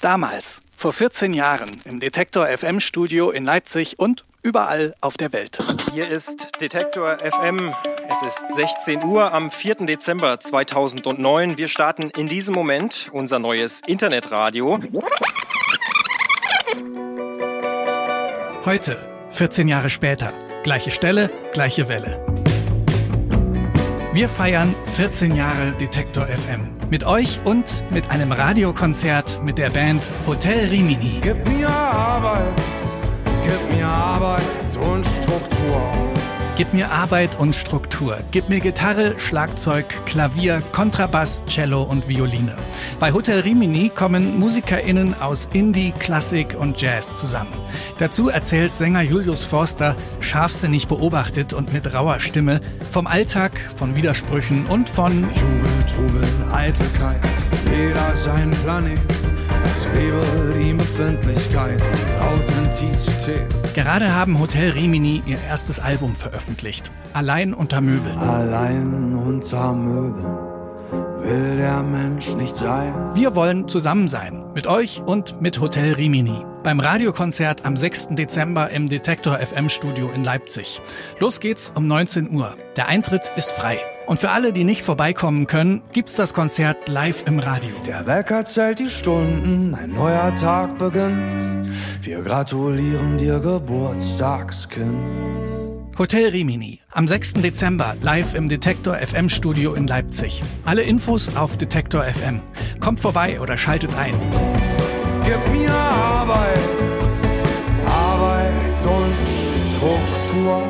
Damals, vor 14 Jahren, im Detektor FM Studio in Leipzig und überall auf der Welt. Hier ist Detektor FM. Es ist 16 Uhr am 4. Dezember 2009. Wir starten in diesem Moment unser neues Internetradio. Heute, 14 Jahre später, gleiche Stelle, gleiche Welle. Wir feiern 14 Jahre Detektor FM. Mit euch und mit einem Radiokonzert mit der Band Hotel Rimini. Gib mir Arbeit, gib mir Arbeit. Gib mir Arbeit und Struktur. Gib mir Gitarre, Schlagzeug, Klavier, Kontrabass, Cello und Violine. Bei Hotel Rimini kommen MusikerInnen aus Indie, Klassik und Jazz zusammen. Dazu erzählt Sänger Julius Forster, scharfsinnig beobachtet und mit rauer Stimme, vom Alltag, von Widersprüchen und von Jubel, Trubel, Eitelkeit, jeder sein Planet. Es lebe die Befindlichkeit Gerade haben Hotel Rimini ihr erstes Album veröffentlicht. Allein unter Möbeln. Allein unter Möbeln will der Mensch nicht sein. Wir wollen zusammen sein. Mit euch und mit Hotel Rimini. Beim Radiokonzert am 6. Dezember im Detektor FM Studio in Leipzig. Los geht's um 19 Uhr. Der Eintritt ist frei. Und für alle, die nicht vorbeikommen können, gibt's das Konzert live im Radio. Der Wecker zählt die Stunden, ein neuer Tag beginnt. Wir gratulieren dir, Geburtstagskind. Hotel Rimini. Am 6. Dezember live im Detektor FM Studio in Leipzig. Alle Infos auf Detektor FM. Kommt vorbei oder schaltet ein. Gib mir Arbeit, Arbeit und Struktur.